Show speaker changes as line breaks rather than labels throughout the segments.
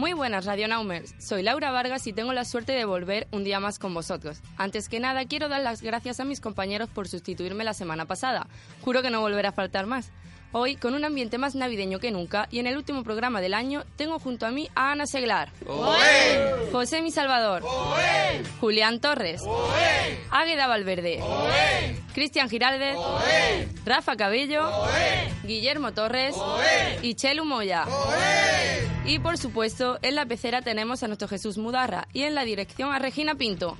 Muy buenas Radio Naumers, soy Laura Vargas y tengo la suerte de volver un día más con vosotros. Antes que nada quiero dar las gracias a mis compañeros por sustituirme la semana pasada. Juro que no volverá a faltar más. Hoy, con un ambiente más navideño que nunca y en el último programa del año, tengo junto a mí a Ana Seglar, José Mi Salvador, Julián Torres, Águeda Valverde, Cristian Giraldez, Rafa Cabello, Guillermo Torres. Y Chelu Moya. Y por supuesto, en la pecera tenemos a nuestro Jesús Mudarra y en la dirección a Regina Pinto.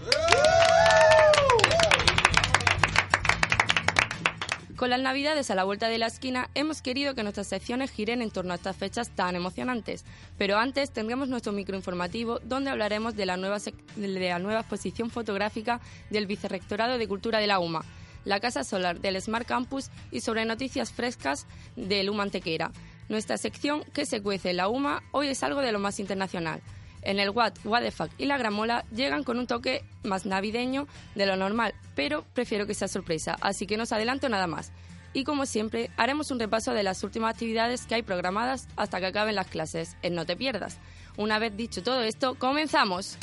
Con las navidades a la vuelta de la esquina, hemos querido que nuestras secciones giren en torno a estas fechas tan emocionantes. Pero antes tendremos nuestro microinformativo donde hablaremos de la nueva, de la nueva exposición fotográfica del Vicerrectorado de Cultura de la UMA, la Casa Solar del Smart Campus y sobre noticias frescas del UMA Antequera. Nuestra sección que se cuece la UMA hoy es algo de lo más internacional. En el What, What the y la Gramola llegan con un toque más navideño de lo normal, pero prefiero que sea sorpresa, así que no os adelanto nada más. Y como siempre, haremos un repaso de las últimas actividades que hay programadas hasta que acaben las clases, en No Te Pierdas. Una vez dicho todo esto, comenzamos.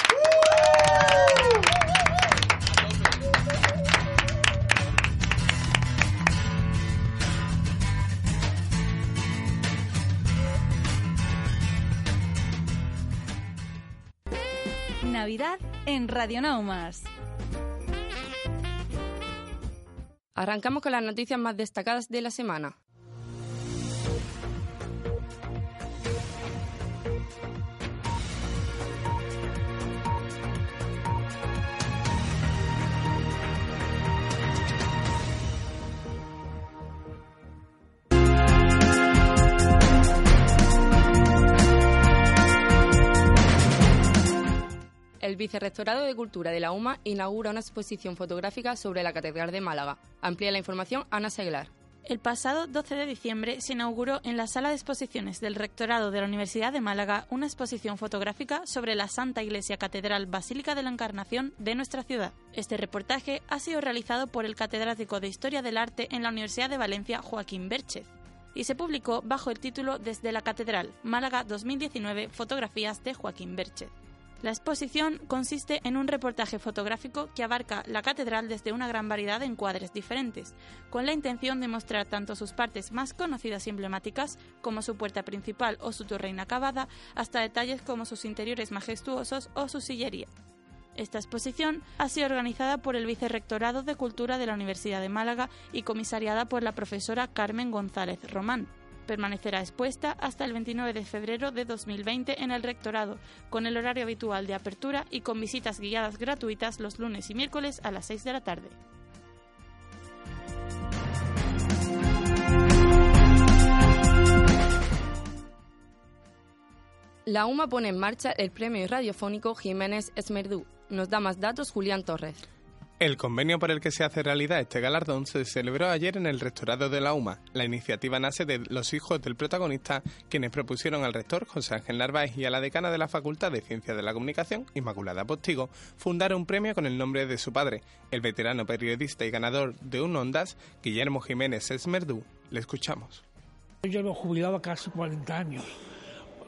Navidad en Radio Naumas.
Arrancamos con las noticias más destacadas de la semana. El Vicerrectorado de Cultura de la UMA inaugura una exposición fotográfica sobre la Catedral de Málaga. Amplía la información Ana Seglar.
El pasado 12 de diciembre se inauguró en la sala de exposiciones del Rectorado de la Universidad de Málaga una exposición fotográfica sobre la Santa Iglesia Catedral Basílica de la Encarnación de nuestra ciudad. Este reportaje ha sido realizado por el catedrático de Historia del Arte en la Universidad de Valencia, Joaquín Berchez, y se publicó bajo el título Desde la Catedral, Málaga 2019, fotografías de Joaquín Berchez. La exposición consiste en un reportaje fotográfico que abarca la catedral desde una gran variedad de encuadres diferentes, con la intención de mostrar tanto sus partes más conocidas y emblemáticas, como su puerta principal o su torre inacabada, hasta detalles como sus interiores majestuosos o su sillería. Esta exposición ha sido organizada por el Vicerrectorado de Cultura de la Universidad de Málaga y comisariada por la profesora Carmen González Román. Permanecerá expuesta hasta el 29 de febrero de 2020 en el Rectorado, con el horario habitual de apertura y con visitas guiadas gratuitas los lunes y miércoles a las 6 de la tarde.
La UMA pone en marcha el premio radiofónico Jiménez Esmerdú. Nos da más datos Julián Torres.
El convenio por el que se hace realidad este galardón se celebró ayer en el rectorado de la UMA. La iniciativa nace de los hijos del protagonista, quienes propusieron al rector José Ángel Narváez y a la decana de la Facultad de Ciencias de la Comunicación, Inmaculada Postigo, fundar un premio con el nombre de su padre, el veterano periodista y ganador de un Ondas, Guillermo Jiménez Esmerdú. Le escuchamos.
Yo lo jubilaba casi 40 años.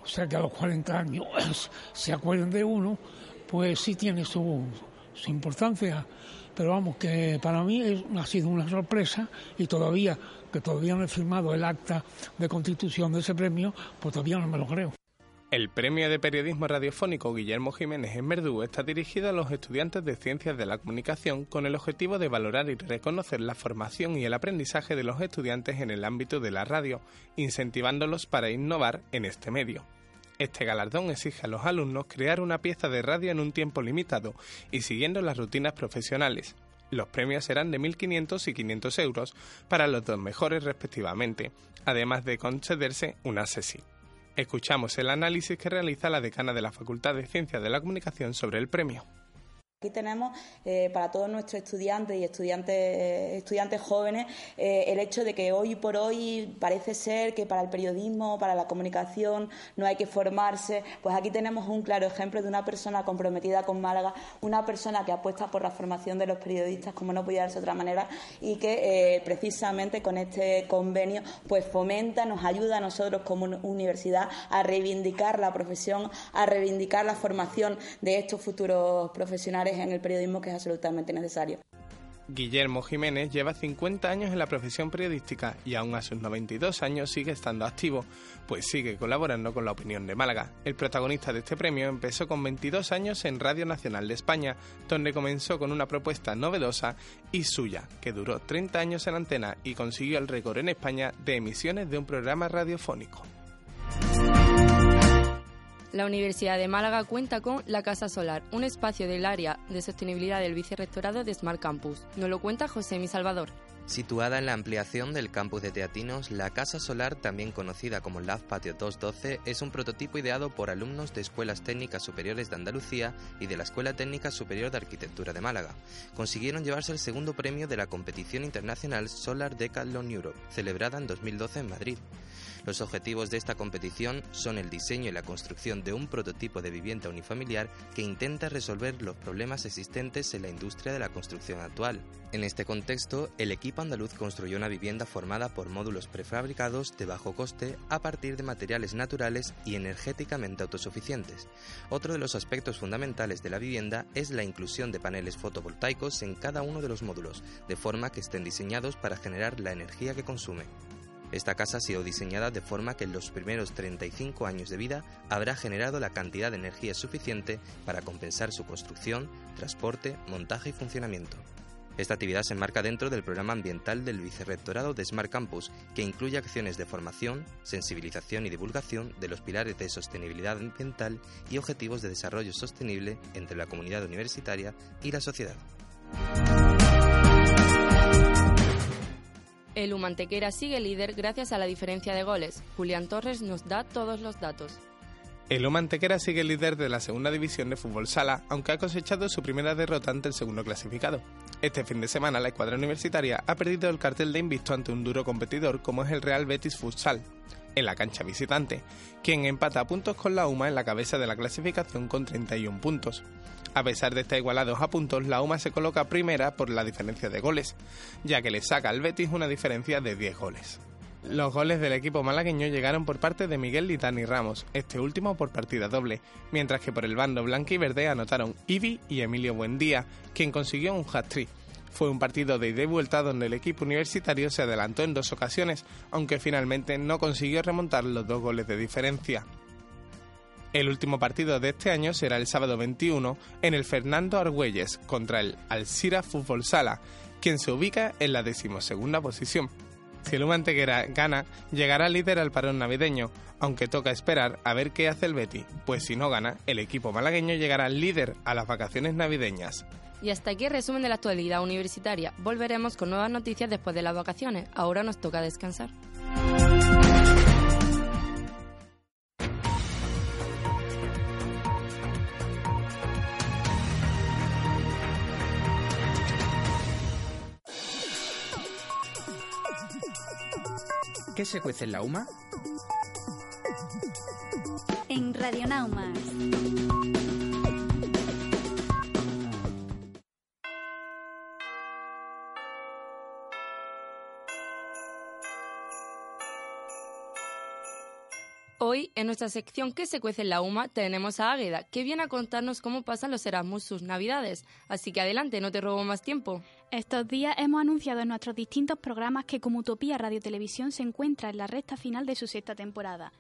O sea que a los 40 años se acuerdan de uno, pues sí tiene su, su importancia pero vamos, que para mí ha sido una sorpresa y todavía, que todavía no he firmado el acta de constitución de ese premio, pues todavía no me lo creo.
El Premio de Periodismo Radiofónico Guillermo Jiménez en Verdú está dirigido a los estudiantes de Ciencias de la Comunicación con el objetivo de valorar y reconocer la formación y el aprendizaje de los estudiantes en el ámbito de la radio, incentivándolos para innovar en este medio. Este galardón exige a los alumnos crear una pieza de radio en un tiempo limitado y siguiendo las rutinas profesionales. Los premios serán de 1.500 y 500 euros para los dos mejores respectivamente, además de concederse una sesión. Escuchamos el análisis que realiza la decana de la Facultad de Ciencias de la Comunicación sobre el premio.
Aquí tenemos eh, para todos nuestros estudiantes y estudiantes, eh, estudiantes jóvenes eh, el hecho de que hoy por hoy parece ser que para el periodismo, para la comunicación, no hay que formarse. Pues aquí tenemos un claro ejemplo de una persona comprometida con Málaga, una persona que apuesta por la formación de los periodistas, como no podía darse de otra manera, y que precisamente con este convenio pues fomenta, nos ayuda a nosotros como universidad a reivindicar la profesión, a reivindicar la formación de estos futuros profesionales en el periodismo que es absolutamente necesario.
Guillermo Jiménez lleva 50 años en la profesión periodística y aún a sus 92 años sigue estando activo, pues sigue colaborando con la opinión de Málaga. El protagonista de este premio empezó con 22 años en Radio Nacional de España, donde comenzó con una propuesta novedosa y suya, que duró 30 años en antena y consiguió el récord en España de emisiones de un programa radiofónico.
La Universidad de Málaga cuenta con la Casa Solar, un espacio del área de sostenibilidad del vicerrectorado de Smart Campus. Nos lo cuenta José Mi Salvador.
Situada en la ampliación del campus de Teatinos, la Casa Solar, también conocida como Lab Patio 212, es un prototipo ideado por alumnos de escuelas técnicas superiores de Andalucía y de la Escuela Técnica Superior de Arquitectura de Málaga. Consiguieron llevarse el segundo premio de la competición internacional Solar Decathlon Europe, celebrada en 2012 en Madrid. Los objetivos de esta competición son el diseño y la construcción de un prototipo de vivienda unifamiliar que intenta resolver los problemas existentes en la industria de la construcción actual. En este contexto, el equipo andaluz construyó una vivienda formada por módulos prefabricados de bajo coste a partir de materiales naturales y energéticamente autosuficientes. Otro de los aspectos fundamentales de la vivienda es la inclusión de paneles fotovoltaicos en cada uno de los módulos, de forma que estén diseñados para generar la energía que consume. Esta casa ha sido diseñada de forma que en los primeros 35 años de vida habrá generado la cantidad de energía suficiente para compensar su construcción, transporte, montaje y funcionamiento. Esta actividad se enmarca dentro del programa ambiental del Vicerrectorado de Smart Campus, que incluye acciones de formación, sensibilización y divulgación de los pilares de sostenibilidad ambiental y objetivos de desarrollo sostenible entre la comunidad universitaria y la sociedad.
El Humantequera sigue líder gracias a la diferencia de goles. Julián Torres nos da todos los datos.
El Humantequera sigue líder de la segunda división de fútbol sala, aunque ha cosechado su primera derrota ante el segundo clasificado. Este fin de semana la escuadra universitaria ha perdido el cartel de invisto ante un duro competidor como es el Real Betis Futsal, en la cancha visitante, quien empata puntos con la UMA en la cabeza de la clasificación con 31 puntos. A pesar de estar igualados a puntos, la UMA se coloca primera por la diferencia de goles, ya que le saca al Betis una diferencia de 10 goles. Los goles del equipo malagueño llegaron por parte de Miguel y Dani Ramos, este último por partida doble, mientras que por el bando blanco y verde anotaron Ivi y Emilio Buendía, quien consiguió un hat-trick. Fue un partido de ida vuelta donde el equipo universitario se adelantó en dos ocasiones, aunque finalmente no consiguió remontar los dos goles de diferencia. El último partido de este año será el sábado 21 en el Fernando Argüelles contra el Alcira Fútbol Sala, quien se ubica en la decimosegunda posición. Si el Humantequera gana, llegará líder al parón navideño, aunque toca esperar a ver qué hace el Betty, pues si no gana, el equipo malagueño llegará líder a las vacaciones navideñas.
Y hasta aquí el resumen de la actualidad universitaria. Volveremos con nuevas noticias después de las vacaciones. Ahora nos toca descansar.
¿Qué se cuece en la UMA?
En Radionaumas.
Hoy, en nuestra sección ¿Qué se cuece en la UMA? tenemos a Águeda, que viene a contarnos cómo pasan los Erasmus sus navidades. Así que adelante, no te robo más tiempo.
Estos días hemos anunciado en nuestros distintos programas que como Utopía Radio Televisión se encuentra en la recta final de su sexta temporada.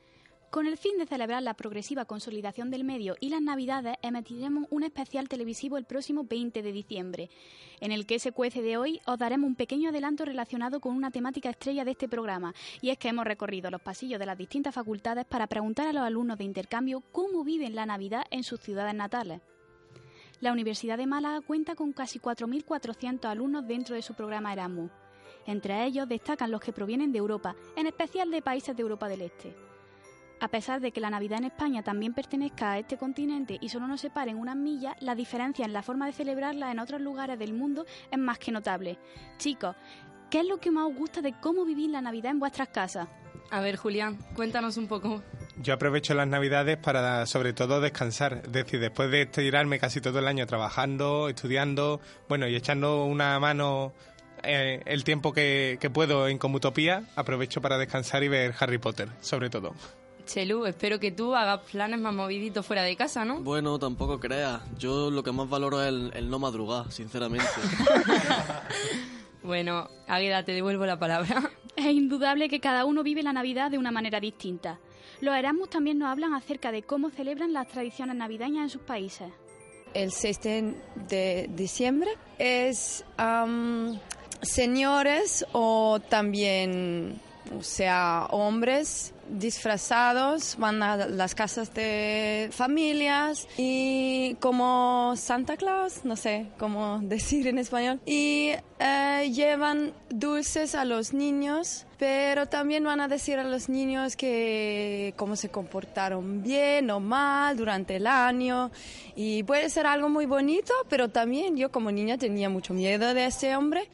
Con el fin de celebrar la progresiva consolidación del medio y las Navidades, emitiremos un especial televisivo el próximo 20 de diciembre. En el que se cuece de hoy os daremos un pequeño adelanto relacionado con una temática estrella de este programa, y es que hemos recorrido los pasillos de las distintas facultades para preguntar a los alumnos de intercambio cómo viven la Navidad en sus ciudades natales. La Universidad de Málaga cuenta con casi 4.400 alumnos dentro de su programa Erasmus. Entre ellos destacan los que provienen de Europa, en especial de países de Europa del Este. A pesar de que la Navidad en España también pertenezca a este continente y solo nos separen unas millas, la diferencia en la forma de celebrarla en otros lugares del mundo es más que notable. Chicos, ¿qué es lo que más os gusta de cómo vivir la Navidad en vuestras casas?
A ver, Julián, cuéntanos un poco.
Yo aprovecho las navidades para sobre todo descansar, es decir, después de tirarme casi todo el año trabajando, estudiando, bueno, y echando una mano eh, el tiempo que, que puedo en Comutopía, aprovecho para descansar y ver Harry Potter, sobre todo.
Chelu, espero que tú hagas planes más moviditos fuera de casa, ¿no?
Bueno, tampoco creas. Yo lo que más valoro es el, no madrugar, sinceramente.
bueno, Águeda, te devuelvo la palabra.
Es indudable que cada uno vive la Navidad de una manera distinta. Los Erasmus también nos hablan acerca de cómo celebran las tradiciones navideñas en sus países.
El 6 de diciembre es señores o también, o sea, hombres disfrazados, van a las casas de familias y como Santa Claus, no sé cómo decir en español, y eh, llevan dulces a los niños, pero también van a decir a los niños que cómo se comportaron bien o mal durante el año y puede ser algo muy bonito, pero también yo como niña tenía mucho miedo de ese hombre.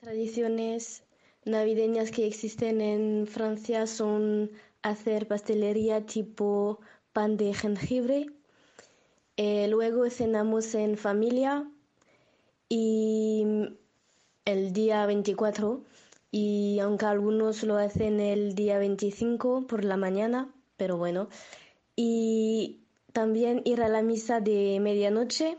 Tradiciones navideñas que existen en Francia son hacer pastelería tipo pan de jengibre. Eh, luego cenamos en familia y el día 24 y aunque algunos lo hacen el día 25 por la mañana, pero bueno. Y también ir a la misa de medianoche.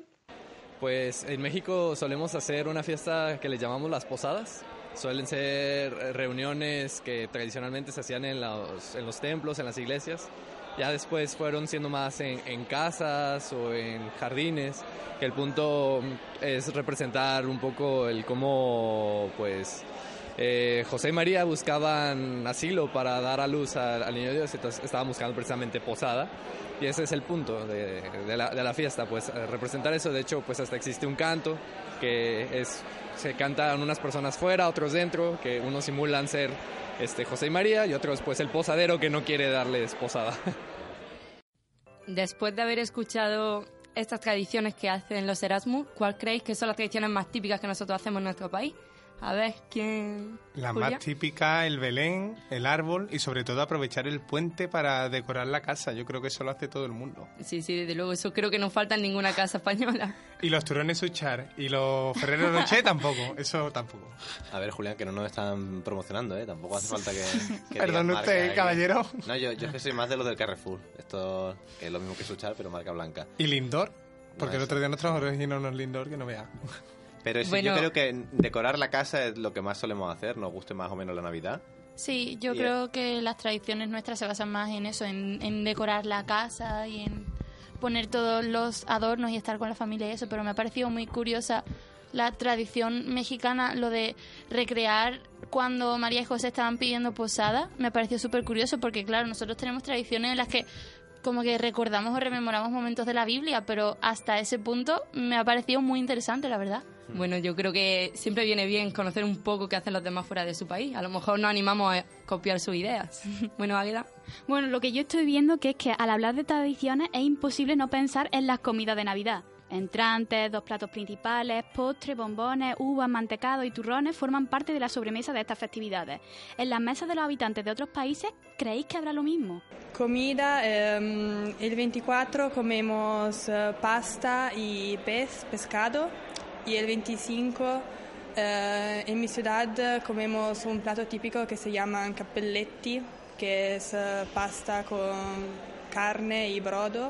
Pues en México solemos hacer una fiesta que le llamamos las posadas Suelen ser reuniones que tradicionalmente se hacían en los, en los templos, en las iglesias. Ya después fueron siendo más en, casas o en jardines, que el punto es representar un poco el cómo pues eh, José y María buscaban asilo para dar a luz al, niño Dios, entonces estaban buscando precisamente posada. Y ese es el punto de, de, la, de la, fiesta, pues representar eso. De hecho, pues hasta existe un canto que es se cantan unas personas fuera, otros dentro, que unos simulan ser este, José y María y otros pues el posadero que no quiere darles posada.
Después de haber escuchado estas tradiciones que hacen los Erasmus, ¿cuál creéis que son las tradiciones más típicas que nosotros hacemos en nuestro país? A ver, ¿quién...?
La más típica, el Belén, el árbol y sobre todo aprovechar el puente para decorar la casa. Yo creo que eso lo hace todo el mundo.
Sí, sí, desde luego. Eso creo que no falta en ninguna casa española.
Y los turrones Suchar y los Ferreros Rocher tampoco. Eso tampoco.
A ver, Julián, que no nos están promocionando, ¿eh? Tampoco hace falta que...
Perdón usted, caballero.
No, yo, yo es que soy más de lo del Carrefour. Esto que es lo mismo que Suchar, pero marca blanca.
¿Y Lindor? Porque el otro día nos trajo unos Lindor que no vea.
Pero sí, yo creo que decorar la casa es lo que más solemos hacer, nos guste más o menos la Navidad.
Sí, yo creo que las tradiciones nuestras se basan más en eso, en, decorar la casa y en poner todos los adornos y estar con la familia y eso, pero me ha parecido muy curiosa la tradición mexicana, lo de recrear cuando María y José estaban pidiendo posada, me pareció súper curioso porque claro, nosotros tenemos tradiciones en las que como que recordamos o rememoramos momentos de la Biblia, pero hasta ese punto me ha parecido muy interesante, la verdad.
Bueno, yo creo que siempre viene bien conocer un poco qué hacen los demás fuera de su país. A lo mejor nos animamos a copiar sus ideas. bueno, Águeda.
Bueno, lo que yo estoy viendo que es que al hablar de tradiciones es imposible no pensar en las comidas de Navidad. Entrantes, dos platos principales, postres, bombones, uvas, mantecado y turrones forman parte de la sobremesa de estas festividades. En las mesas de los habitantes de otros países, ¿creéis que habrá lo mismo?
Comida, em, el 24 comemos eh, pasta y pez, pescado y el 25 eh, en mi ciudad comemos un plato típico que se llama cappelletti, que es eh, pasta con carne y brodo.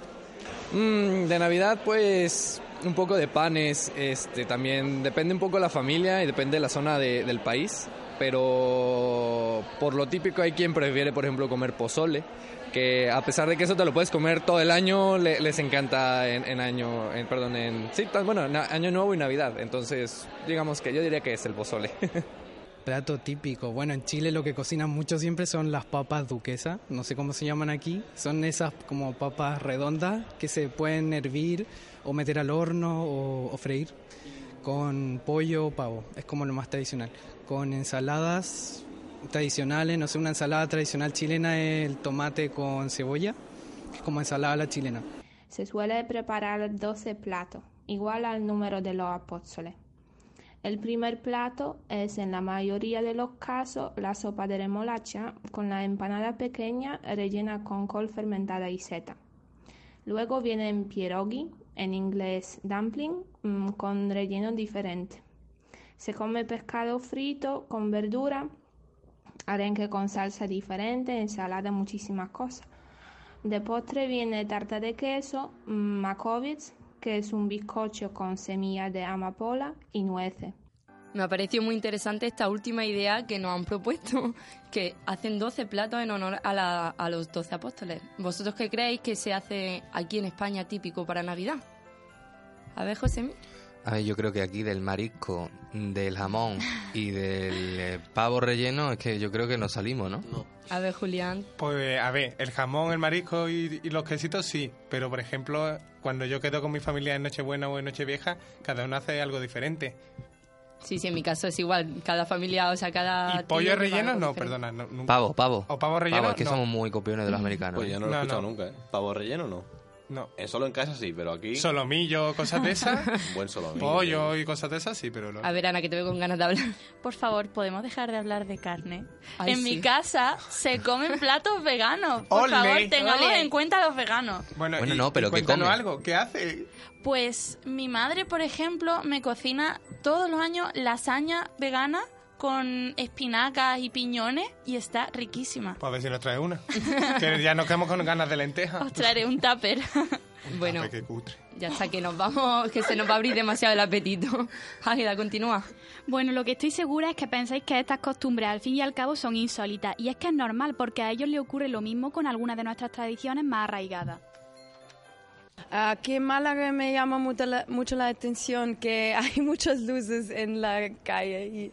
Mm, de Navidad pues un poco de panes, este, también depende un poco de la familia y depende de la zona del país. Pero por lo típico hay quien prefiere, por ejemplo, comer pozole, que a pesar de que eso te lo puedes comer todo el año, les encanta en, año, en, perdón, en, sí, bueno, año nuevo y Navidad. Entonces, digamos que yo diría que es el pozole.
Plato típico. Bueno, en Chile lo que cocinan mucho siempre son las papas duquesa, no sé cómo se llaman aquí. Son esas como papas redondas que se pueden hervir o meter al horno o, freír con pollo o pavo. Es como lo más tradicional. Con ensaladas tradicionales, no sé, una ensalada tradicional chilena es el tomate con cebolla, es como ensalada la chilena.
Se suele preparar 12 platos, igual al número de los apóstoles. El primer plato es en la mayoría de los casos la sopa de remolacha con la empanada pequeña rellena con col fermentada y seta. Luego vienen pierogi, en inglés dumpling, mm, con relleno diferente. Se come pescado frito con verdura, arenque con salsa diferente, ensalada, muchísimas cosas. De postre viene tarta de queso, mm, makovitz, que es un bizcocho con semillas de amapola y nueces.
Me ha parecido muy interesante esta última idea que nos han propuesto, que hacen 12 platos en honor a, los 12 apóstoles. ¿Vosotros qué creéis que se hace aquí en España típico para Navidad? A ver, José.
A ver, yo creo que aquí del marisco, del jamón y del eh, pavo relleno es que yo creo que nos salimos, ¿no?
A ver, Julián.
Pues a ver, el jamón, el marisco y, los quesitos sí, pero por ejemplo, cuando yo quedo con mi familia en Nochebuena o en Nochevieja, cada uno hace algo diferente.
Sí, sí, en mi caso es igual. Cada familia, o sea, cada.
¿Y pollo relleno? No, perdona.
Pavo, pavo.
¿O pavo relleno?
Pavo, es que somos muy copiones de los americanos.
Pues yo no lo he escuchado nunca, ¿eh? ¿Pavo relleno no?
No.
Es solo en casa sí, pero aquí.
Solomillo, cosas de esas.
Buen solomillo.
Pollo y cosas de esas, sí, pero no.
A ver, Ana, que te veo con ganas de hablar.
Por favor, ¿podemos dejar de hablar de carne? en mi casa se comen platos veganos. Por favor, tengamos en cuenta a los veganos.
Bueno,
no, pero ¿qué come?
algo. ¿Qué hace?
Pues mi madre, por ejemplo, me cocina todos los años lasaña vegana con espinacas y piñones y está riquísima.
Pues a ver si nos trae una. que ya nos quedamos con ganas de lenteja.
Os traeré un tupper.
bueno, ya está que nos vamos, que se nos va a abrir demasiado el apetito. Águila, continúa.
Bueno, lo que estoy segura es que pensáis que estas costumbres al fin y al cabo son insólitas y es que es normal porque a ellos les ocurre lo mismo con algunas de nuestras tradiciones más arraigadas.
Aquí en Málaga me llama mucho la, mucho la atención que hay muchas luces en la calle y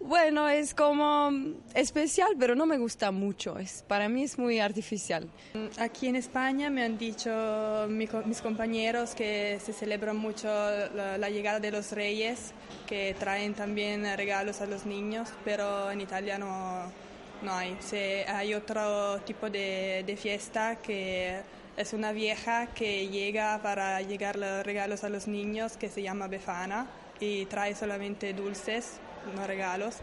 bueno, es como especial, pero no me gusta mucho. Es, para mí es muy artificial.
Aquí en España me han dicho mis compañeros que se celebra mucho la, llegada de los reyes, que traen también regalos a los niños, pero en Italia no, no hay. hay otro tipo de, de fiesta que es una vieja que llega para llegar los regalos a los niños, que se llama Befana, y trae solamente dulces no regalos.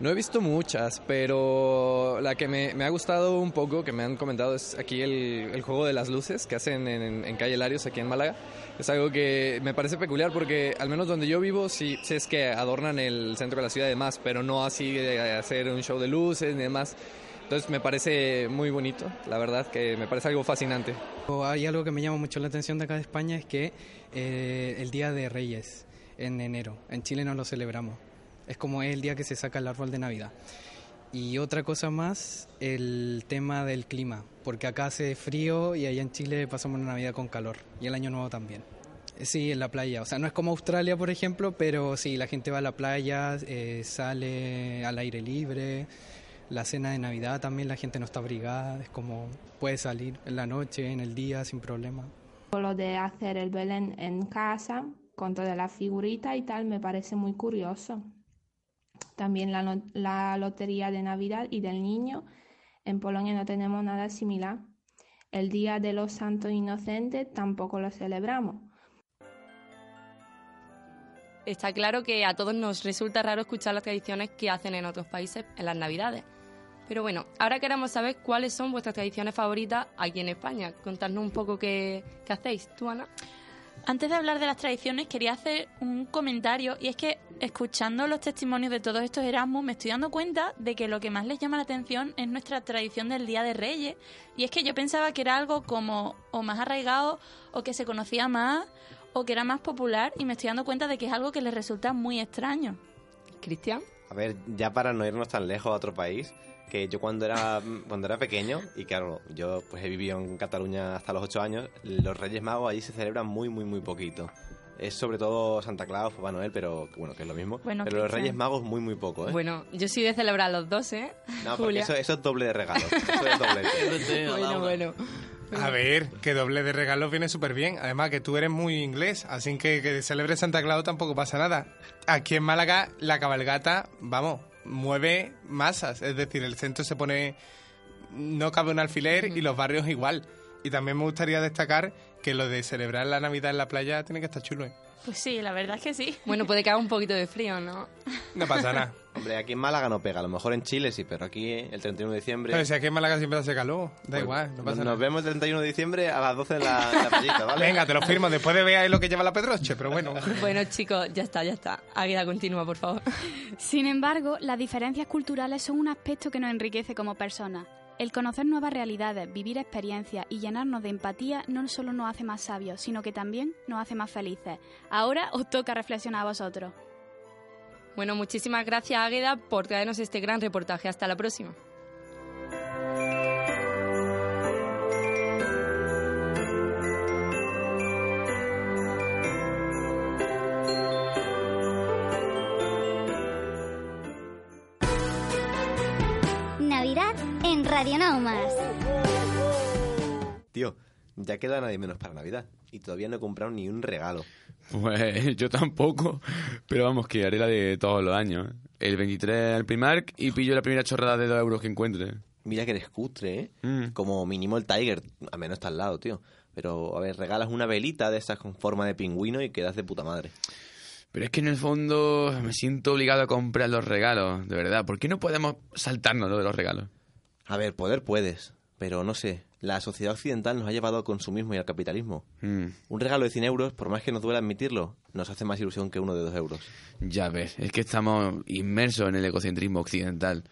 No he visto muchas, pero la que me, ha gustado un poco, que me han comentado, es aquí el, juego de las luces que hacen en, Calle Larios, aquí en Málaga. Es algo que me parece peculiar porque, al menos donde yo vivo, sí, sí es que adornan el centro de la ciudad y demás, pero no así de hacer un show de luces ni demás. Entonces me parece muy bonito, la verdad, que me parece algo fascinante.
Hay algo que me llama mucho la atención de acá de España, es que eh, el Día de Reyes, en enero, en Chile no lo celebramos. Es como el día que se saca el árbol de Navidad. Y otra cosa más, el tema del clima, porque acá hace frío y allá en Chile pasamos una Navidad con calor y el año nuevo también. Sí, en la playa. O sea, no es como Australia, por ejemplo, pero sí, la gente va a la playa, eh, sale al aire libre. La cena de Navidad también, la gente no está abrigada, es como puede salir en la noche, en el día, sin problema.
Lo de hacer el Belén en casa, con toda la figurita y tal, me parece muy curioso. También la, Lotería de Navidad y del Niño. En Polonia no tenemos nada similar. El Día de los Santos Inocentes tampoco lo celebramos.
Está claro que a todos nos resulta raro escuchar las tradiciones que hacen en otros países en las Navidades. Pero bueno, ahora queremos saber cuáles son vuestras tradiciones favoritas aquí en España. Contadnos un poco qué, qué hacéis. ¿Tú, Ana?
Antes de hablar de las tradiciones, quería hacer un comentario y es que escuchando los testimonios de todos estos Erasmus me estoy dando cuenta de que lo que más les llama la atención es nuestra tradición del Día de Reyes. Y es que yo pensaba que era algo como o más arraigado o que se conocía más o que era más popular y me estoy dando cuenta de que es algo que les resulta muy extraño.
Cristian.
A ver, ya para no irnos tan lejos a otro país, que yo cuando era cuando era pequeño, y claro, yo pues he vivido en Cataluña hasta los 8 años, los Reyes Magos allí se celebran muy, muy, muy poquito. Es sobre todo Santa Claus, Papá Noel, pero bueno, que es lo mismo.
Bueno,
pero los. Reyes Magos muy, muy poco, ¿eh?
Bueno, yo sí de celebrar los dos, ¿eh?
no, porque
Julia.
eso, eso es doble de regalo. Eso es doble.
bueno, bueno.
A ver, que doble de regalos viene súper bien. Además, que tú eres muy inglés, así que que celebre Santa Claus tampoco pasa nada. Aquí en Málaga, la cabalgata, vamos, mueve masas. Es decir, el centro se pone. No cabe un alfiler y los barrios igual. Y también me gustaría destacar que lo de celebrar la Navidad en la playa tiene que estar chulo. ¿eh?
Pues sí, la verdad es que sí.
Bueno, puede que haga un poquito de frío, ¿no?
No pasa nada.
Hombre, aquí en Málaga no pega. A lo mejor en Chile sí, pero aquí el 31 de diciembre...
Pero si aquí en Málaga siempre hace calor, da
Pues,
igual, no pasa
nos
nada.
vemos el 31 de diciembre a las 12 en la, playita, ¿vale?
Venga, te lo firmo. Después de ver ahí lo que lleva la Pedroche, pero bueno.
Bueno, chicos, ya está, ya está. Águeda, continúa, por favor.
Sin embargo, las diferencias culturales son un aspecto que nos enriquece como personas. El conocer nuevas realidades, vivir experiencias y llenarnos de empatía no solo nos hace más sabios, sino que también nos hace más felices. Ahora os toca reflexionar a vosotros.
Bueno, muchísimas gracias, Águeda, por traernos este gran reportaje. Hasta la próxima.
Navidad en Radio Naumas.
Tío, ya queda nadie menos para Navidad. Y todavía no he comprado ni un regalo.
Pues yo tampoco, pero vamos, que haré la de todos los años. El 23 al Primark y pillo la primera chorrada de 2 euros que encuentre.
Mira que eres cutre, ¿eh?
Mm.
Como mínimo el Tiger, al menos está al lado, tío. Pero, a ver, regalas una velita de esas con forma de pingüino y quedas de puta madre.
Pero es que en el fondo me siento obligado a comprar los regalos, de verdad. ¿Por qué no podemos saltarnos lo de los regalos?
A ver, poder puedes, pero no sé. La sociedad occidental nos ha llevado al consumismo y al capitalismo.
Mm,
Un regalo de 100 euros, por más que nos duela admitirlo, nos hace más ilusión que uno de 2 euros.
ya ves, es que estamos inmersos en el egocentrismo occidental.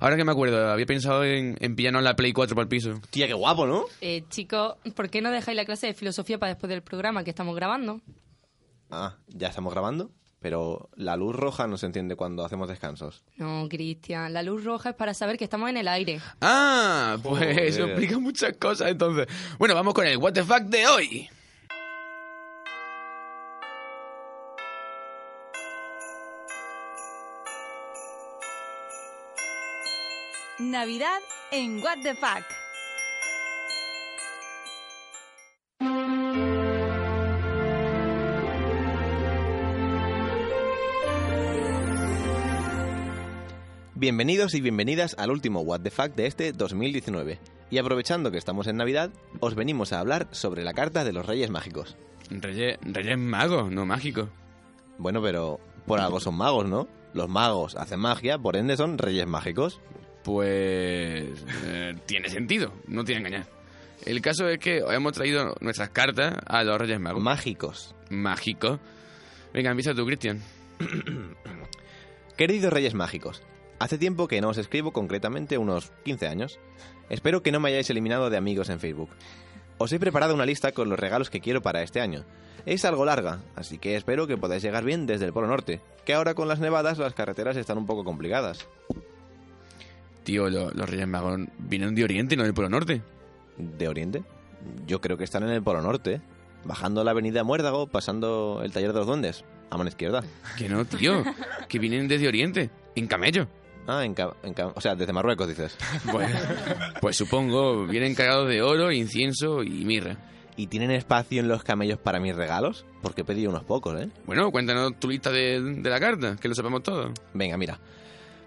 Ahora que me acuerdo, había pensado en, en pillarnos la Play 4 para el piso.
Tía, qué guapo, ¿no?
Eh, chicos, ¿por qué no dejáis la clase de filosofía para después del programa que estamos grabando?
Ah, ya estamos grabando, pero la luz roja no se entiende cuando hacemos descansos.
No, Cristian, la luz roja es para saber que estamos en el aire.
Ah, pues
Joder.
eso explica muchas cosas entonces. Bueno, vamos con el What the Fuck de hoy.
Navidad en What the Fuck.
Bienvenidos y bienvenidas al último What the Fuck de este 2019. Y aprovechando que estamos en Navidad, os venimos a hablar sobre la carta de los Reyes Mágicos.
Reyes, Reyes magos, no mágicos.
Bueno, pero por algo son magos, ¿no? Los magos hacen magia, por ende son Reyes Mágicos.
Pues eh, tiene sentido, no tiene engañar. El caso es que hemos traído nuestras cartas a los Reyes Magos.
Mágicos.
Mágicos. Venga, empieza tú, Cristian.
Queridos Reyes Mágicos, hace tiempo que no os escribo, concretamente unos 15 años. Espero que no me hayáis eliminado de amigos en Facebook. Os he preparado una lista con los regalos que quiero para este año. Es algo larga, así que espero que podáis llegar bien desde el Polo Norte, que ahora con las nevadas las carreteras están un poco complicadas.
Tío, lo- los Reyes Magos vienen de Oriente, no del Polo Norte.
¿De Oriente? Yo creo que están en el Polo Norte, bajando la avenida Muérdago, pasando el taller de los duendes, a mano izquierda.
Que no, tío, que vienen desde Oriente, en camello.
Ah, en, ca- en o sea, desde Marruecos dices.
Pues, pues supongo, vienen cargados de oro, incienso y mirra.
¿Y tienen espacio en los camellos para mis regalos? Porque he pedido unos pocos, ¿eh?
Bueno, cuéntanos tu lista de, de la carta, que lo sepamos todo.
Venga, mira.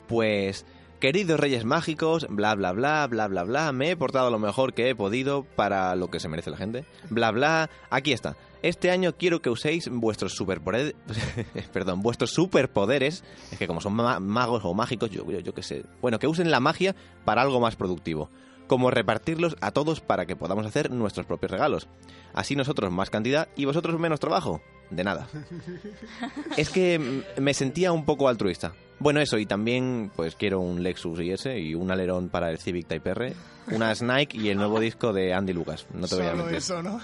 Pues, queridos reyes mágicos, bla, bla, bla, bla, bla, bla, me he portado lo mejor que he podido para lo que se merece la gente. Bla, bla, aquí está. Este año quiero que uséis vuestros superpoderes, perdón, vuestros superpoderes, es que como son ma- magos o mágicos, yo, yo, yo qué sé. Bueno, que usen la magia para algo más productivo. Como repartirlos a todos para que podamos hacer nuestros propios regalos. Así nosotros más cantidad y vosotros menos trabajo. De nada. Es que me sentía un poco altruista. Bueno, eso, y también pues quiero un Lexus IS y un alerón para el Civic Type R, una Nike y el nuevo disco de Andy Lucas. No te voy a
Solo
mentir.
eso, ¿no?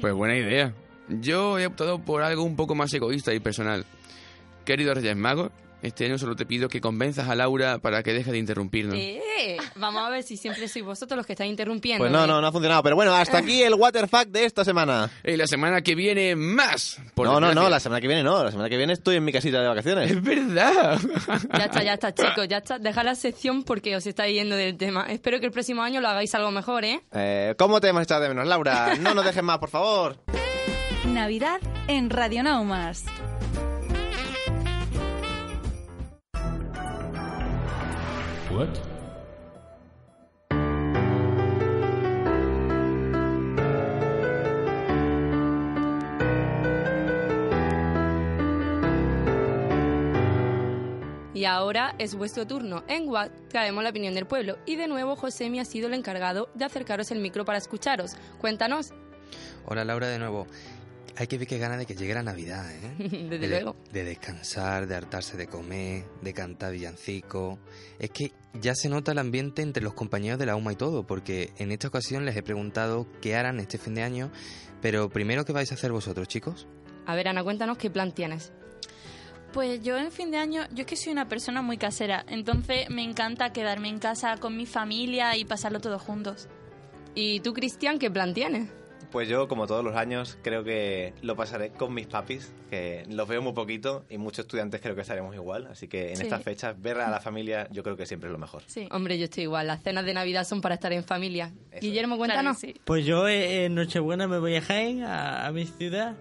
Pues buena idea. Yo he optado por algo un poco más egoísta y personal. Queridos Reyes Magos, Este año solo te pido que convenzas a Laura para que deje de interrumpirnos.
Eh, vamos a ver si siempre sois vosotros los que estáis interrumpiendo.
Pues no,
¿eh?
no, no ha funcionado. Pero bueno, hasta aquí el Waterfact de esta semana.
Y la semana que viene más. por
no, no, no, la semana que viene no. La semana que viene estoy en mi casita de vacaciones.
Es verdad.
Ya está, ya está, chicos, ya está. Dejad la sección porque os estáis yendo del tema. Espero que el próximo año lo hagáis algo mejor, ¿eh?
Eh, ¿Cómo te hemos echado de menos, Laura? No nos dejes más, por favor.
Navidad en Radio Naumas.
What?
Y ahora es vuestro turno. En Watt traemos la opinión del pueblo. Y de nuevo, Josemi ha sido el encargado de acercaros el micro para escucharos. Cuéntanos.
Hola Laura de nuevo. Hay que ver qué gana de que llegue la Navidad, ¿eh?
Desde
de,
luego.
De descansar, de hartarse de comer, de cantar villancico. Es que ya se nota el ambiente entre los compañeros de la UMA y todo, porque en esta ocasión les he preguntado qué harán este fin de año, pero primero, ¿qué vais a hacer vosotros, chicos?
A ver, Ana, cuéntanos qué plan tienes.
Pues yo en fin de año, yo es que soy una persona muy casera, entonces me encanta quedarme en casa con mi familia y pasarlo todos juntos.
¿Y tú, Cristian, qué plan tienes?
Pues yo, como todos los años, creo que lo pasaré con mis papis, que los veo muy poquito y muchos estudiantes creo que estaremos igual. Así que en
Sí.
estas fechas, ver a la familia yo creo que siempre es lo mejor.
Sí. Hombre, yo estoy igual. Las cenas de Navidad son para estar en familia. Guillermo, cuéntanos.
Pues yo eh, en Nochebuena me voy a Jaén, a, a mi ciudad,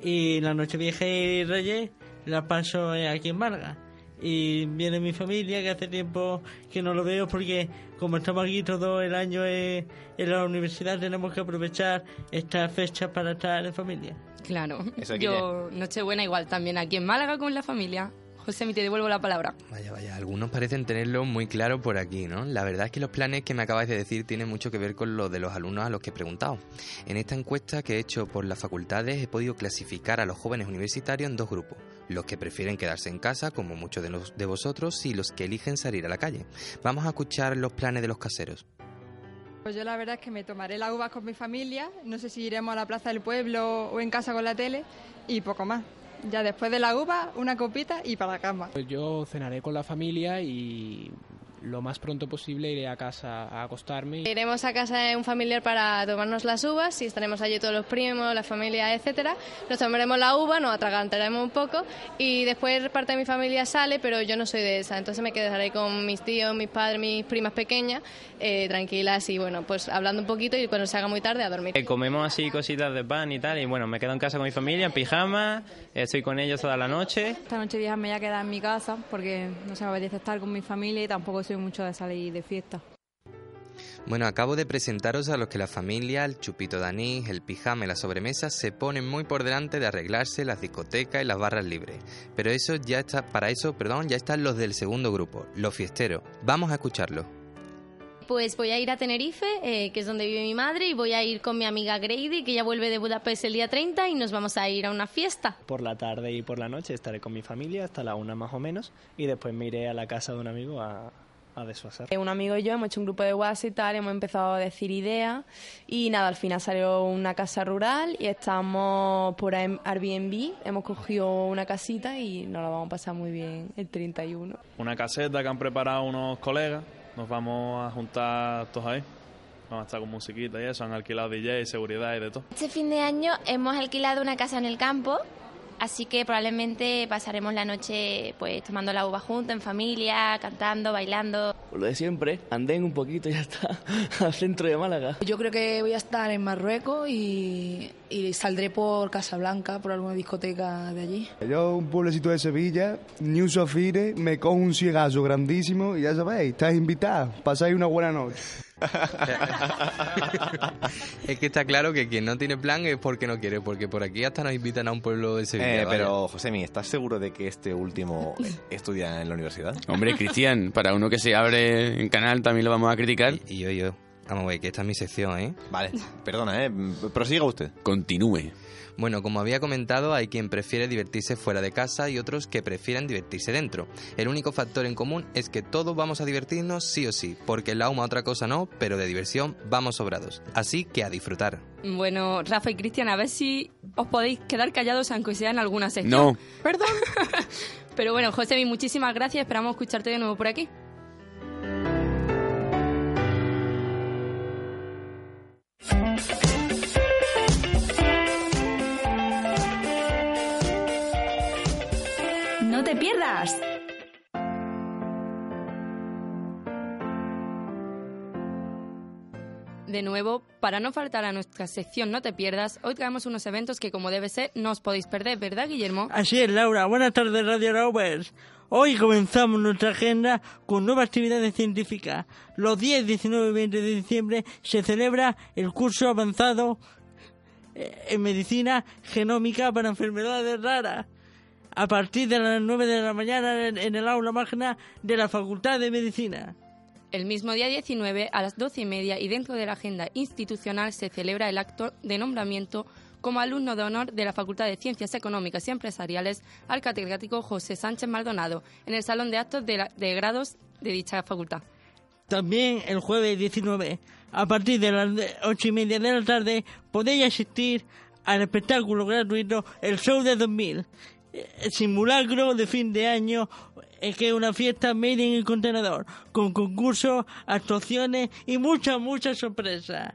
y la Nochevieja y Reyes la paso eh, aquí en Málaga. Y viene mi familia, que hace tiempo que no lo veo, porque como estamos aquí todo el año eh, en la universidad, tenemos que aprovechar esta fecha para estar en familia.
Claro. Yo, Nochebuena igual también aquí en Málaga con la familia. José, te devuelvo la palabra.
Vaya, vaya, algunos parecen tenerlo muy claro por aquí, ¿no? La verdad es que los planes que me acabáis de decir tienen mucho que ver con los de los alumnos a los que he preguntado. En esta encuesta que he hecho por las facultades he podido clasificar a los jóvenes universitarios en dos grupos. Los que prefieren quedarse en casa, como muchos de, los, de vosotros, y los que eligen salir a la calle. Vamos a escuchar los planes de los caseros.
Pues yo la verdad es que me tomaré las uvas con mi familia, no sé si iremos a la plaza del pueblo o en casa con la tele y poco más. Ya después de la uva, una copita y para la cama.
Pues yo cenaré con la familia y lo más pronto posible iré a casa a acostarme.
Iremos a casa de un familiar para tomarnos las uvas y estaremos allí todos los primos, la familia, etcétera. Nos tomaremos la uva, nos atragantaremos un poco y después parte de mi familia sale, pero yo no soy de esa, entonces me quedaré con mis tíos, mis padres, mis primas pequeñas, eh, tranquilas y bueno, pues hablando un poquito y cuando se haga muy tarde a dormir.
Eh, comemos así cositas de pan y tal, y bueno, me quedo en casa con mi familia, en pijama, estoy con ellos toda la noche.
Esta noche vieja me voy a quedar en mi casa porque no se me apetece estar con mi familia y tampoco soy mucho de salir de fiesta.
Bueno, acabo de presentaros a los que la familia, el chupito de anís, el pijama y la sobremesa se ponen muy por delante de arreglarse las discotecas y las barras libres. Pero eso ya está, para eso, perdón, ya están los del segundo grupo, los fiesteros. Vamos a escucharlos.
Pues voy a ir a Tenerife, eh, que es donde vive mi madre, y voy a ir con mi amiga Grady, que ya vuelve de Budapest el día 30, y nos vamos a ir a una fiesta.
Por la tarde y por la noche estaré con mi familia hasta la una más o menos, y después me iré a la casa de un amigo a, a desfasar.
Eh, Un amigo y yo hemos hecho un grupo de WhatsApp y tal, hemos empezado a decir ideas y nada, al final salió una casa rural y estamos por Air- Airbnb, hemos cogido una casita y nos la vamos a pasar muy bien el 31.
Una caseta que han preparado unos colegas. Nos vamos a juntar todos ahí. Vamos a estar con musiquita y eso. Han alquilado DJ, seguridad y de todo.
Este fin de año hemos alquilado una casa en el campo, así que probablemente pasaremos la noche pues tomando la uva juntos, en familia, cantando, bailando.
Lo de siempre, andén un poquito y ya está, al centro de Málaga.
Yo creo que voy a estar en Marruecos y, y saldré por Casablanca, por alguna discoteca de allí.
Yo, un pueblecito de Sevilla, New Sofire, me cojo un cigarro grandísimo y ya sabéis, estás invitado, pasáis una buena noche.
Es que está claro que quien no tiene plan es porque no quiere, porque por aquí hasta nos invitan a un pueblo de Sevilla.
Eh, pero, Josemi, ¿estás seguro de que este último estudia en la universidad?
Hombre, Cristian, para uno que se abre en canal también lo vamos a criticar.
Y yo, yo. Vamos a ver, que esta es mi sección, ¿eh?
Vale, perdona, ¿eh? Prosiga usted.
Continúe.
Bueno, como había comentado, hay quien prefiere divertirse fuera de casa y otros que prefieren divertirse dentro. El único factor en común es que todos vamos a divertirnos sí o sí, porque la UMA otra cosa no, pero de diversión vamos sobrados. Así que a disfrutar.
Bueno, Rafa y Cristian, a ver si os podéis quedar callados aunque sea en alguna sección.
No.
Perdón. Pero bueno, José, muchísimas gracias. Esperamos escucharte de nuevo por aquí.
No te pierdas.
De nuevo, para no faltar a nuestra sección No te pierdas, hoy traemos unos eventos que como debe ser no os podéis perder, ¿verdad, Guillermo?
Así es, Laura. Buenas tardes, Radio Rovers. Hoy comenzamos nuestra agenda con nuevas actividades científicas. Los 10, 19 y 20 de diciembre se celebra el curso avanzado eh, en medicina genómica para enfermedades raras. A partir de las 9 de la mañana en en el aula magna de la Facultad de Medicina.
El mismo día 19, a las 12 y media, y dentro de la agenda institucional, se celebra el acto de nombramiento como alumno de honor de la Facultad de Ciencias Económicas y Empresariales al catedrático José Sánchez Maldonado, en el Salón de Actos de, la- de Grados de dicha facultad.
También el jueves 19, a partir de las de- ocho y media de la tarde, podéis asistir al espectáculo gratuito El Show de 2000, eh, simulacro de fin de año, eh, que es una fiesta made in el contenedor, con concursos, actuaciones y muchas, muchas sorpresas.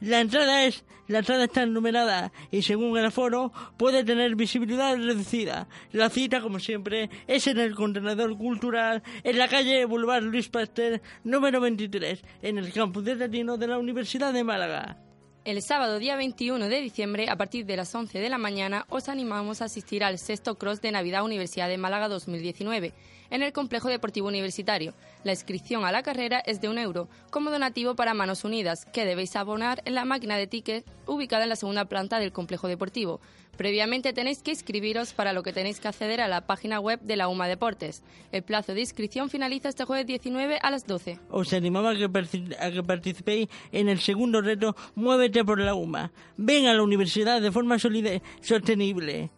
La entrada es, la entrada está numerada y según el aforo puede tener visibilidad reducida. La cita, como siempre, es en el contenedor cultural en la calle Boulevard Luis Pasteur, número 23, en el campus de Latino de la Universidad de Málaga.
El sábado día 21 de diciembre, a partir de las 11 de la mañana, os animamos a asistir al sexto Cross de Navidad Universidad de Málaga 2019 en el Complejo Deportivo Universitario. La inscripción a la carrera es de un euro, como donativo para Manos Unidas, que debéis abonar en la máquina de tickets ubicada en la segunda planta del Complejo Deportivo. Previamente tenéis que inscribiros para lo que tenéis que acceder a la página web de la UMA Deportes. El plazo de inscripción finaliza este jueves 19 a las 12.
Os animamos a que, participéis en el segundo reto Muévete por la UMA. Ven a la universidad de forma sostenible.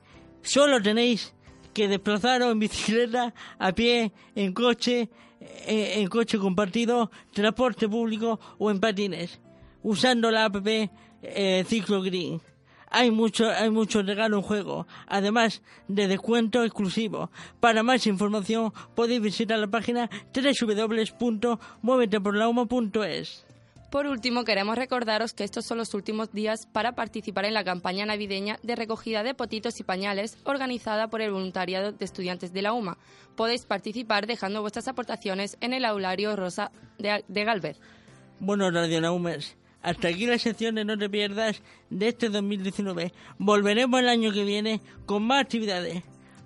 Solo tenéis que desplazaros en bicicleta, a pie, en coche, en, en coche compartido, transporte público o en patines, usando la app eh, Ciclo Green. Hay mucho, hay muchos regalos en juego, además de descuentos exclusivos. Para más información podéis visitar la página www.mueveteporlauma.es.
Por último, queremos recordaros que estos son los últimos días para participar en la campaña navideña de recogida de potitos y pañales organizada por el voluntariado de estudiantes de la UMA. Podéis participar dejando vuestras aportaciones en el aulario rosa de, Galvez.
Bueno, Radio Naumers, hasta aquí la sección de No te pierdas de este 2019. Volveremos el año que viene con más actividades.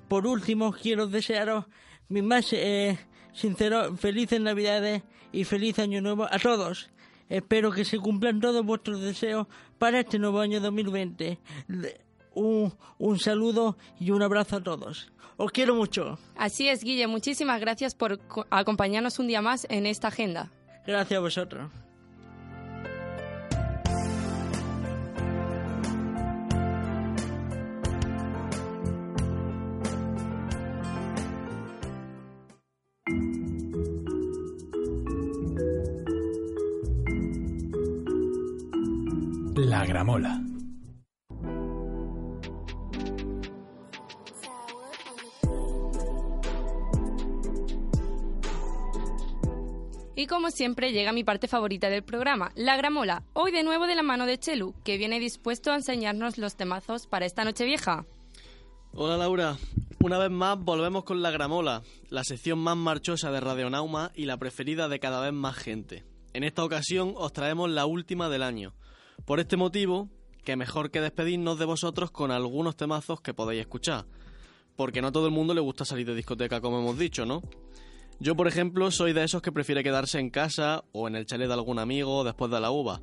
Por último, quiero desearos mis más eh, sinceros felices Navidades y feliz Año Nuevo a todos. Espero que se cumplan todos vuestros deseos para este nuevo año 2020. Le- Un, un saludo y un abrazo a todos. Os quiero mucho.
Así es, Guille, muchísimas gracias por co- acompañarnos un día más en esta agenda.
Gracias a vosotros.
Y como siempre llega mi parte favorita del programa, la gramola. Hoy de nuevo de la mano de Chelu, que viene dispuesto a enseñarnos los temazos para esta noche vieja.
Hola Laura, una vez más volvemos con la gramola, la sección más marchosa de Radionauma y la preferida de cada vez más gente. En esta ocasión os traemos la última del año. Por este motivo, que mejor que despedirnos de vosotros con algunos temazos que podéis escuchar. Porque no a todo el mundo le gusta salir de discoteca, como hemos dicho, ¿no? Yo, por ejemplo, soy de esos que prefiere quedarse en casa o en el chalet de algún amigo después de la uva.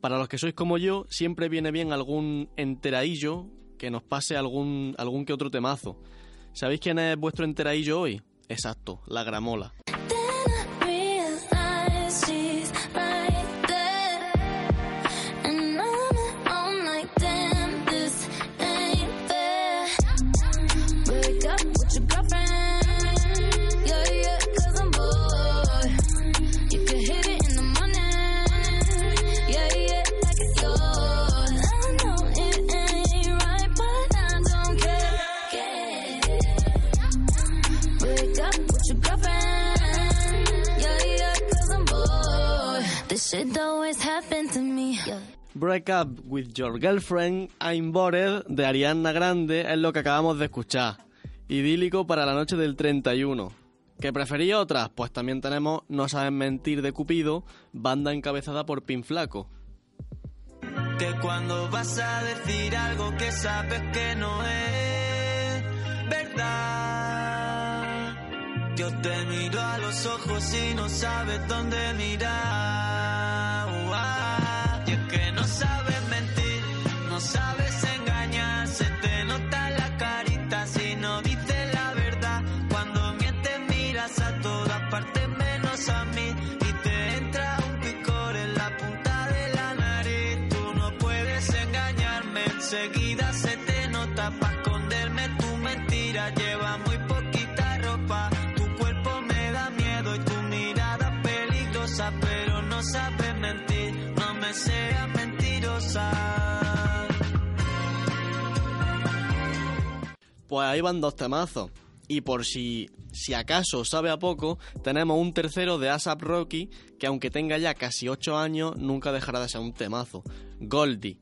Para los que sois como yo, siempre viene bien algún enteraillo que nos pase algún, algún que otro temazo. ¿Sabéis quién es vuestro enteraillo hoy? Exacto, la gramola.
Shit always happened to me.
Break Up With Your Girlfriend, I'm Bored de Ariana Grande es lo que acabamos de escuchar. Idílico para la noche del 31. ¿Que preferí otras? Pues también tenemos No Saben Mentir de Cupido, banda encabezada por Pin Flaco.
Que cuando vas a decir algo que sabes que no es verdad. Yo te miro a los ojos y no sabes dónde mirar. Que no sabes mentir, no sabes
Pues ahí van dos temazos. Y por si, si acaso sabe a poco, tenemos un tercero de ASAP Rocky que aunque tenga ya casi 8 años, nunca dejará de ser un temazo. Goldie.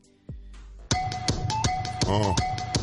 Uh,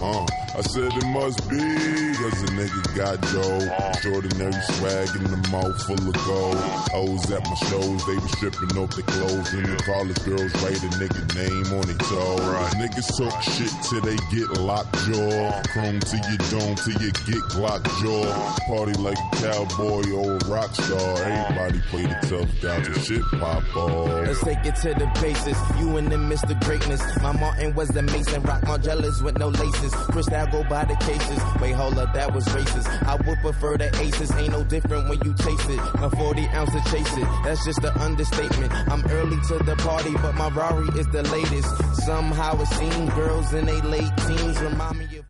uh, I said it must be, cause a nigga got dough. Extraordinary swag in the mouth full of gold. Hoes at my shows, they be stripping off their clothes. And the college girls write a nigga name on their toe. Niggas talk shit till they get locked jaw. Chrome to your dome till you get Glock jaw. Party like a cowboy or a rock star. Everybody play the tough guy till shit pop off.
Let's take it to the basis. You and them Mr. Greatness. My Martin was the Mason. Rock Margellas with no laces. Crystal go by the cases. Wait, hold up, that was racist. I would prefer the aces. Ain't no different when you taste it. A 40 ounce to chase it. That's just an understatement. I'm early to the party, but my Rari is the latest. Somehow it seems girls in their late teens remind me of.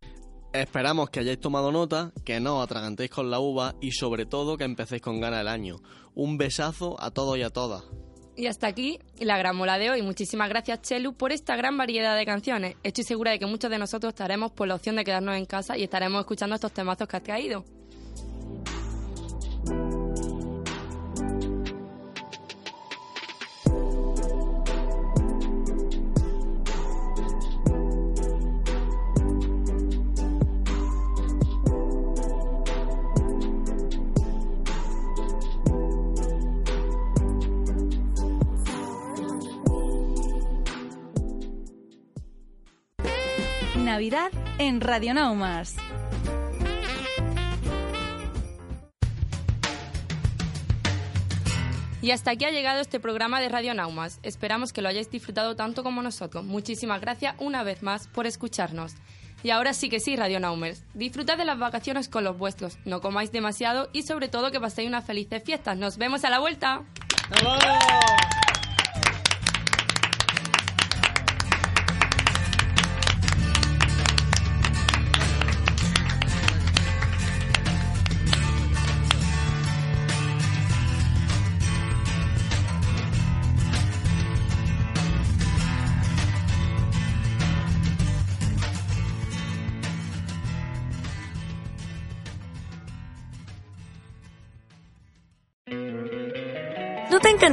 Esperamos que hayáis tomado nota, que no os atragantéis con la uva y sobre todo que empecéis con ganas el año. Un besazo a todos y a todas.
Y hasta aquí la gran mola de hoy. Muchísimas gracias, Chelu, por esta gran variedad de canciones. Estoy segura de que muchos de nosotros estaremos por la opción de quedarnos en casa y estaremos escuchando estos temazos que has traído.
Navidad en Radio Naumas.
Y hasta aquí ha llegado este programa de Radio Naumas. Esperamos que lo hayáis disfrutado tanto como nosotros. Muchísimas gracias una vez más por escucharnos. Y ahora sí que sí, Radio Naumers. Disfrutad de las vacaciones con los vuestros, no comáis demasiado y sobre todo que paséis unas felices fiestas. Nos vemos a la vuelta.
¿No